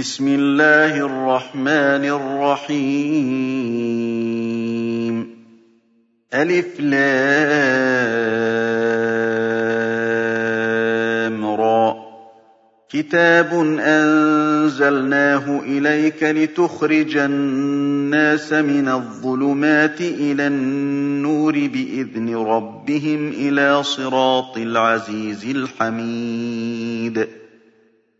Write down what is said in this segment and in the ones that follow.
بسم الله الرحمن الرحيم. ألف لام را. كتاب أنزلناه إليك لتخرج الناس من الظلمات إلى النور بإذن ربهم إلى صراط العزيز الحميد.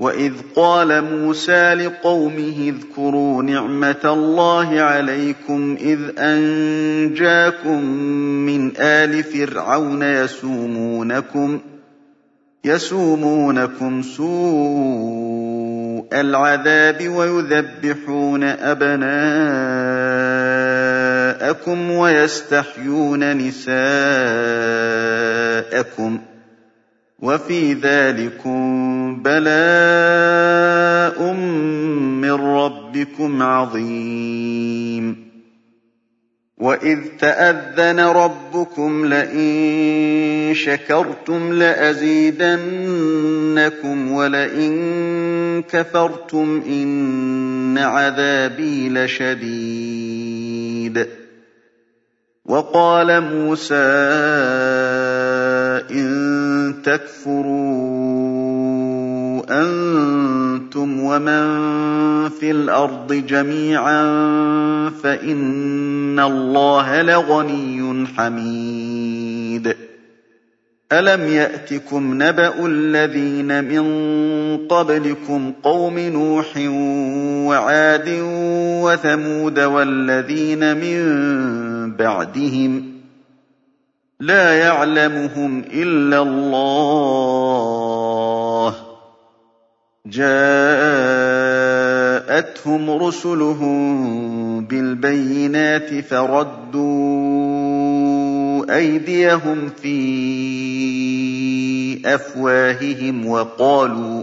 وَإِذْ قَالَ مُوسَىٰ لِقَوْمِهِ اذْكُرُوا نِعْمَةَ اللَّهِ عَلَيْكُمْ إِذْ أَنجَاكُم مِّنْ آلِ فِرْعَوْنَ يَسُومُونَكُمْ سُوءَ الْعَذَابِ وَيُذَبِّحُونَ أَبْنَاءَكُمْ وَيَسْتَحْيُونَ نِسَاءَكُمْ ۚ وَفِي ذَٰلِكُم بَلَاءٌ مِّن رَّبِّكُمْ عَظِيمٌ. وَإِذْ تَأَذَّنَ رَبُّكُمْ لَئِن شَكَرْتُمْ لَأَزِيدَنَّكُمْ وَلَئِن كَفَرْتُمْ إِنَّ عَذَابِي لَشَدِيدٌ. وَقَالَ مُوسَىٰ تَكْفُرُوا أَنتُمْ وَمَن فِي الْأَرْضِ جَمِيعًا فَإِنَّ اللَّهَ لَغَنِيٌّ حَمِيدٌ. أَلَمْ يَأْتِكُمْ نَبَأُ الَّذِينَ مِن قَبْلِكُمْ قَوْمِ نُوحٍ وَعَادٍ وَثَمُودَ وَالَّذِينَ مِن بَعْدِهِمْ ۖ لَا يَعْلَمُهُمْ إِلَّا اللَّهُ ۚ. جَاءَتْهُمْ رُسُلُهُم بِالْبَيِّنَاتِ فَرَدُّوا أَيْدِيَهُمْ فِي أَفْوَاهِهِمْ وَقَالُوا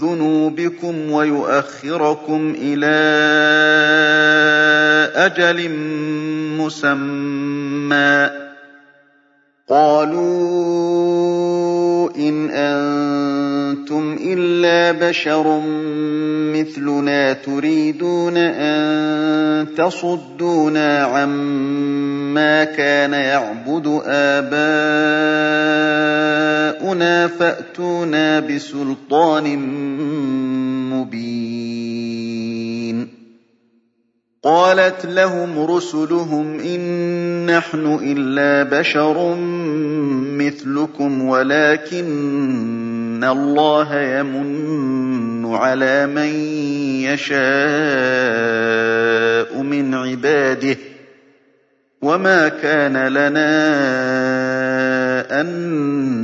ذُنُوبِكُمْ وَيُؤَخِّرَكُمْ إِلَىٰ أَجَلٍ مُّسَمًّى ۚ قَالُوا إِنْ أَنتُمْ إِلَّا بَشَرٌ مِّثْلُنَا تُرِيدُونَ أَن تَصُدُّونَا عَمَّا كَانَ يَعْبُدُ آبَاؤُنَا فَأْتُونَا بِسُلْطَانٍ مُّبِينٍ قَالَتْ لَهُمْ رُسُلُهُمْ إِن نَّحْنُ إِلَّا بَشَرٌ مِّثْلُكُمْ وَلَٰكِنَّ اللَّهَ يَمُنُّ عَلَىٰ مَن يَشَاءُ عِبَادِهِ ۖ وَمَا كَانَ لَنَا أَن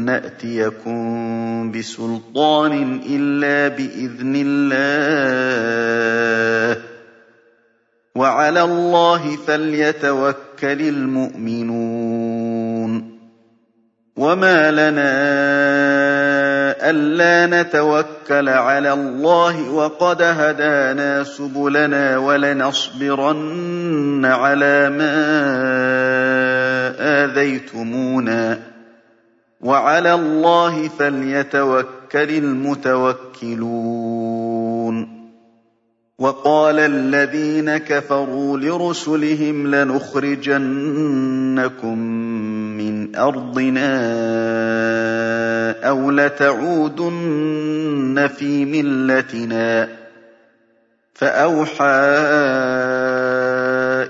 نَّأْتِيَكُم بِسُلْطَانٍ إِلَّا بِإِذْنِ اللَّهِ ۚ وَعَلَى اللَّهِ فَلْيَتَوَكَّلِ الْمُؤْمِنُونَ وَمَا لَنَا أَلَّا نَتَوَكَّلَ عَلَى اللَّهِ وَقَدْ هَدَانَا سُبُلَنَا وَلَنَصْبِرَنَّ عَلَىٰ مَا آذَيْتُمُونَا ۚ. وَعَلَى اللَّهِ فَلْيَتَوَكَّلِ الْمُتَوَكِّلُونَ. وَقَالَ الَّذِينَ كَفَرُوا لِرُسُلِهِمْ لَنُخْرِجَنَّكُم مِّنْ أَرْضِنَا أَوْ لَتَعُودُنَّ فِي مِلَّتِنَا ۖ فَأَوْحَىٰ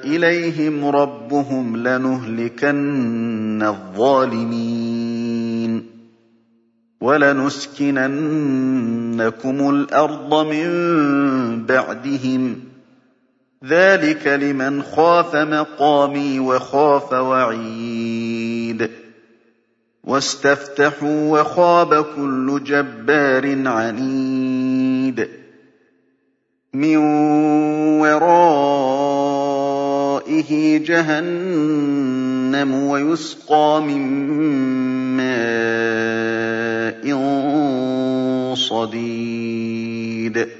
إِلَيْهِمْ رَبُّهُمْ لَنُهْلِكَنَّ الظَّالِمِينَ وَلَنُسْكِنَنَّكُمُ الْأَرْضَ مِن بَعْدِهِمْ ۚ ذَٰلِكَ لِمَنْ خَافَ مَقَامِي وَخَافَ وَعِيدِ وَاسْتَفْتَحُوا وَخَابَ كُلُّ جَبَّارٍ عَنِيدٍ. مِّن وَرَائِهِ جَهَنَّمُ وَيُسْقَىٰ مِن مَّاءٍ صَدِيدٍ.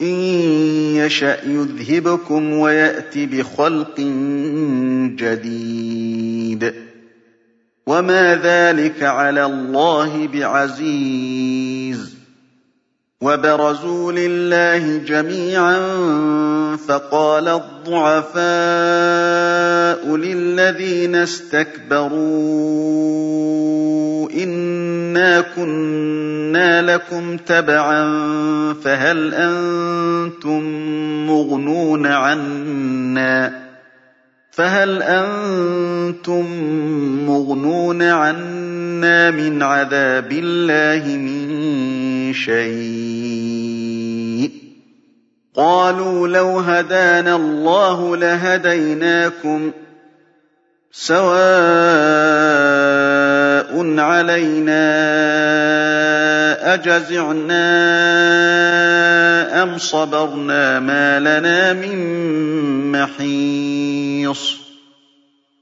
إِن يَشَأْ يُذْهِبْكُمْ وَيَأْتِ بِخَلْقٍ جَدِيدٍ ۚ وَمَا ذَٰلِكَ عَلَى اللَّهِ بِعَزِيزٍ وَبَرَزُوا لِلَّهِ جَمِيعًا فَقَالَ الضُّعَفَاءُ لِلَّذِينَ اسْتَكْبَرُوا إِنَّا كُنَّا لَكُمْ تَبَعًا فَهَلْ أَنتُم مُّغْنُونَ عَنَّا مِنْ عَذَابِ اللَّهِ مِن شَيْءٍ ۚ قَالُوا لَوْ هَدَانَا اللَّهُ لَهَدَيْنَاكُمْ ۖ سَوَاءٌ عَلَيْنَا أَجَزِعْنَا أَمْ صَبَرْنَا مَا لَنَا مِن مَّحِيصٍ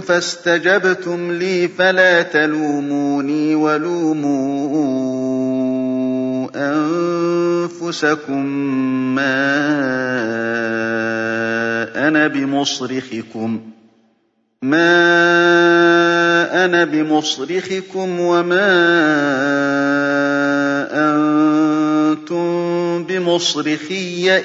فَاسْتَجَبْتُمْ لِي فَلَا تَلُومُونِي وَلُومُوا أَنفُسَكُم ۖ مَّا أَنَا بِمُصْرِخِكُمْ. وَمَا أَنتُم بِمُصْرِخِيَّ ۖ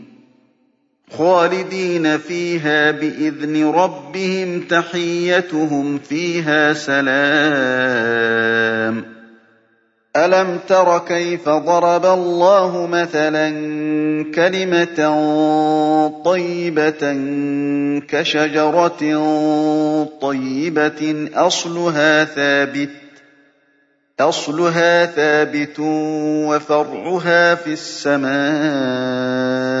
خالدين فيها بإذن ربهم تحيتهم فيها سلام. ألم تر كيف ضرب الله مثلا كلمة طيبة كشجرة طيبة أصلها ثابت أصلها ثابت وفرعها في السماء.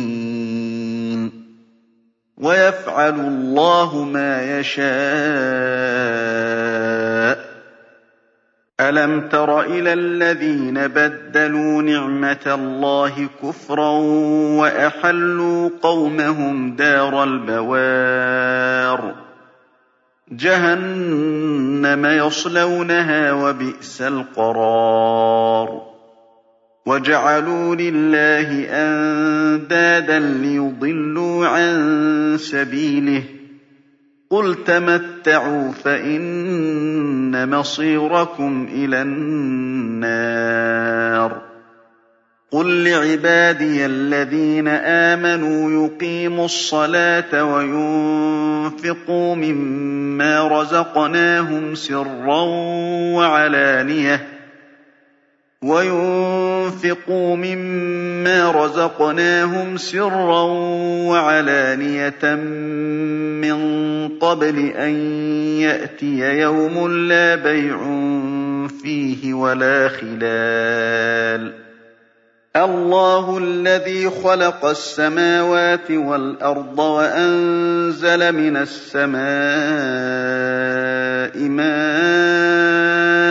ويفعل الله ما يشاء. أَلَمْ تَرَ إِلَى الَّذِينَ بَدَّلُوا نِعْمَةَ اللَّهِ كُفْرًا وَأَحَلُّوا قَوْمَهُمْ دَارَ الْبَوَارِ؟ جَهَنَّمَ يَصْلَوْنَهَا ۖ وَبِئْسَ الْقَرَارُ. وَجَعَلُوا لِلَّهِ أَندَادًا لِّيُضِلُّوا عَن سَبِيلِهِ قُلْ تَمَتَّعُوا فَإِنَّ مَصِيرَكُمْ إِلَى النَّارِ قُل لِّعِبَادِيَ الَّذِينَ آمَنُوا يُقِيمُوا الصَّلَاةَ وَيُنفِقُوا مِمَّا رَزَقْنَاهُمْ سِرًّا وَعَلَانِيَةً وَيُنفِقُوا مِمَّا رَزَقْنَاهُمْ سِرًّا وَعَلَانِيَةً مِّن قَبْلِ أَن يَأْتِيَ يَوْمٌ لَّا بَيْعٌ فِيهِ وَلَا خِلَالٌ. اللَّهُ الَّذِي خَلَقَ السَّمَاوَاتِ وَالْأَرْضَ وَأَنزَلَ مِنَ السَّمَاءِ مَاءً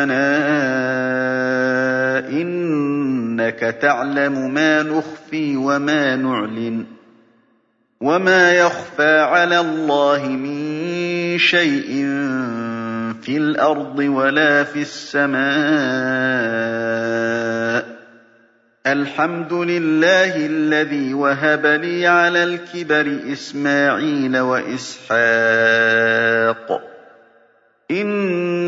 رَبَّنَا إِنَّكَ تَعْلَمُ مَا نُخْفِي وَمَا نُعْلِنُ وَمَا يَخْفَىٰ عَلَى اللَّهِ مِن شَيْءٍ فِي الْأَرْضِ وَلَا فِي السَّمَاءِ. الْحَمْدُ لِلَّهِ الَّذِي وَهَبَ لِي عَلَى الْكِبَرِ إِسْمَاعِيلَ وَإِسْحَاقَ ۚ. إِنَّ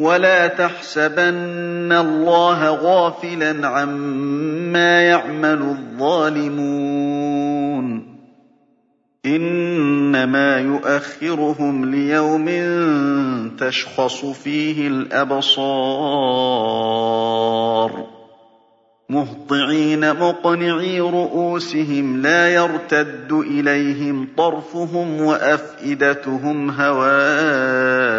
وَلَا تَحْسَبَنَّ اللَّهَ غَافِلًا عَمَّا يَعْمَلُ الظَّالِمُونَ ۚ إِنَّمَا يُؤَخِّرُهُمْ لِيَوْمٍ تَشْخَصُ فِيهِ الْأَبْصَارُ مُهْطِعِينَ مُقْنِعِي رُءُوسِهِمْ لَا يَرْتَدُّ إِلَيْهِمْ طَرْفُهُمْ وَأَفْئِدَتُهُمْ هَوَاءٌ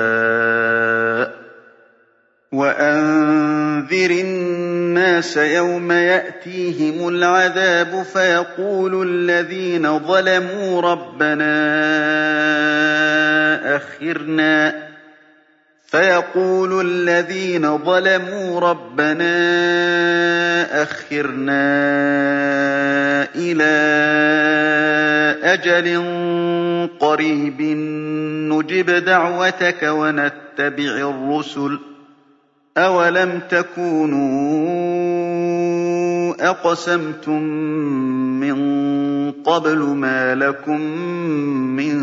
وَأَنذِرِ النَّاسَ يَوْمَ يَأْتِيهِمُ الْعَذَابُ فَيَقُولُ الَّذِينَ ظَلَمُوا رَبَّنَا أَخِّرْنَا فَيَقُولُ الَّذِينَ ظَلَمُوا رَبَّنَا أَخِّرْنَا إِلَىٰ أَجَلٍ قَرِيبٍ نُّجِبْ دَعْوَتَكَ وَنَتَّبِعِ الرُّسُلَ ۗ أَوَلَمْ تَكُونُوا أَقْسَمْتُم مِّن قَبْلُ مَا لَكُم مِّن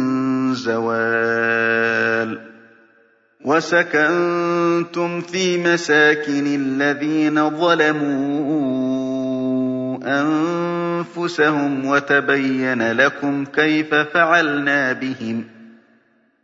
زَوَالٍ وَسَكَنتُمْ فِي مَسَاكِنِ الَّذِينَ ظَلَمُوا أَنفُسَهُمْ وَتَبَيَّنَ لَكُمْ كَيْفَ فَعَلْنَا بِهِمْ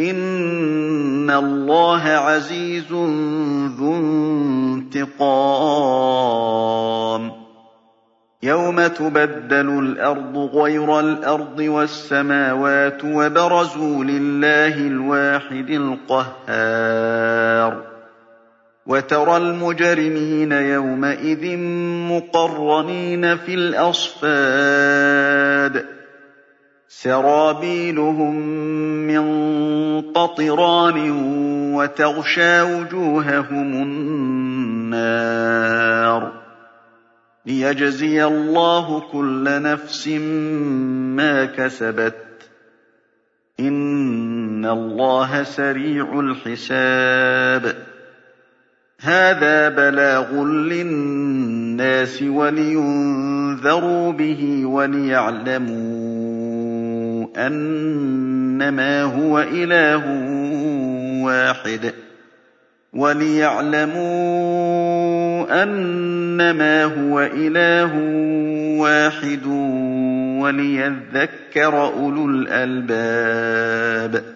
إِنَّ اللَّهَ عَزِيزٌ ذُو انتِقَامٍ يَوْمَ تُبَدَّلُ الْأَرْضُ غَيْرَ الْأَرْضِ وَالسَّمَاوَاتُ وَبَرَزُوا لِلَّهِ الْوَاحِدِ الْقَهَّارِ وَتَرَى الْمُجْرِمِينَ يَوْمَئِذٍ مُّقَرَّنِينَ فِي الْأَصْفَادِ سَرَابِيلُهُم مِّن قَطِرَانٍ وَتَغْشَىٰ وُجُوهَهُمُ النَّارُ لِيَجْزِيَ اللَّهُ كُلَّ نَفْسٍ مَّا كَسَبَتْ ۚ. إِنَّ اللَّهَ سَرِيعُ الْحِسَابِ. هَٰذَا بَلَاغٌ لِّلنَّاسِ وَلِيُنذَرُوا بِهِ وَلِيَعْلَمُوا أَنَّمَا هُوَ إِلَٰهٌ وَاحِدٌ وَلِيَعْلَمُوا أَنَّمَا هُوَ إِلَٰهٌ وَاحِدٌ وَلِيَذَّكَّرَ أُولُو الْأَلْبَابِ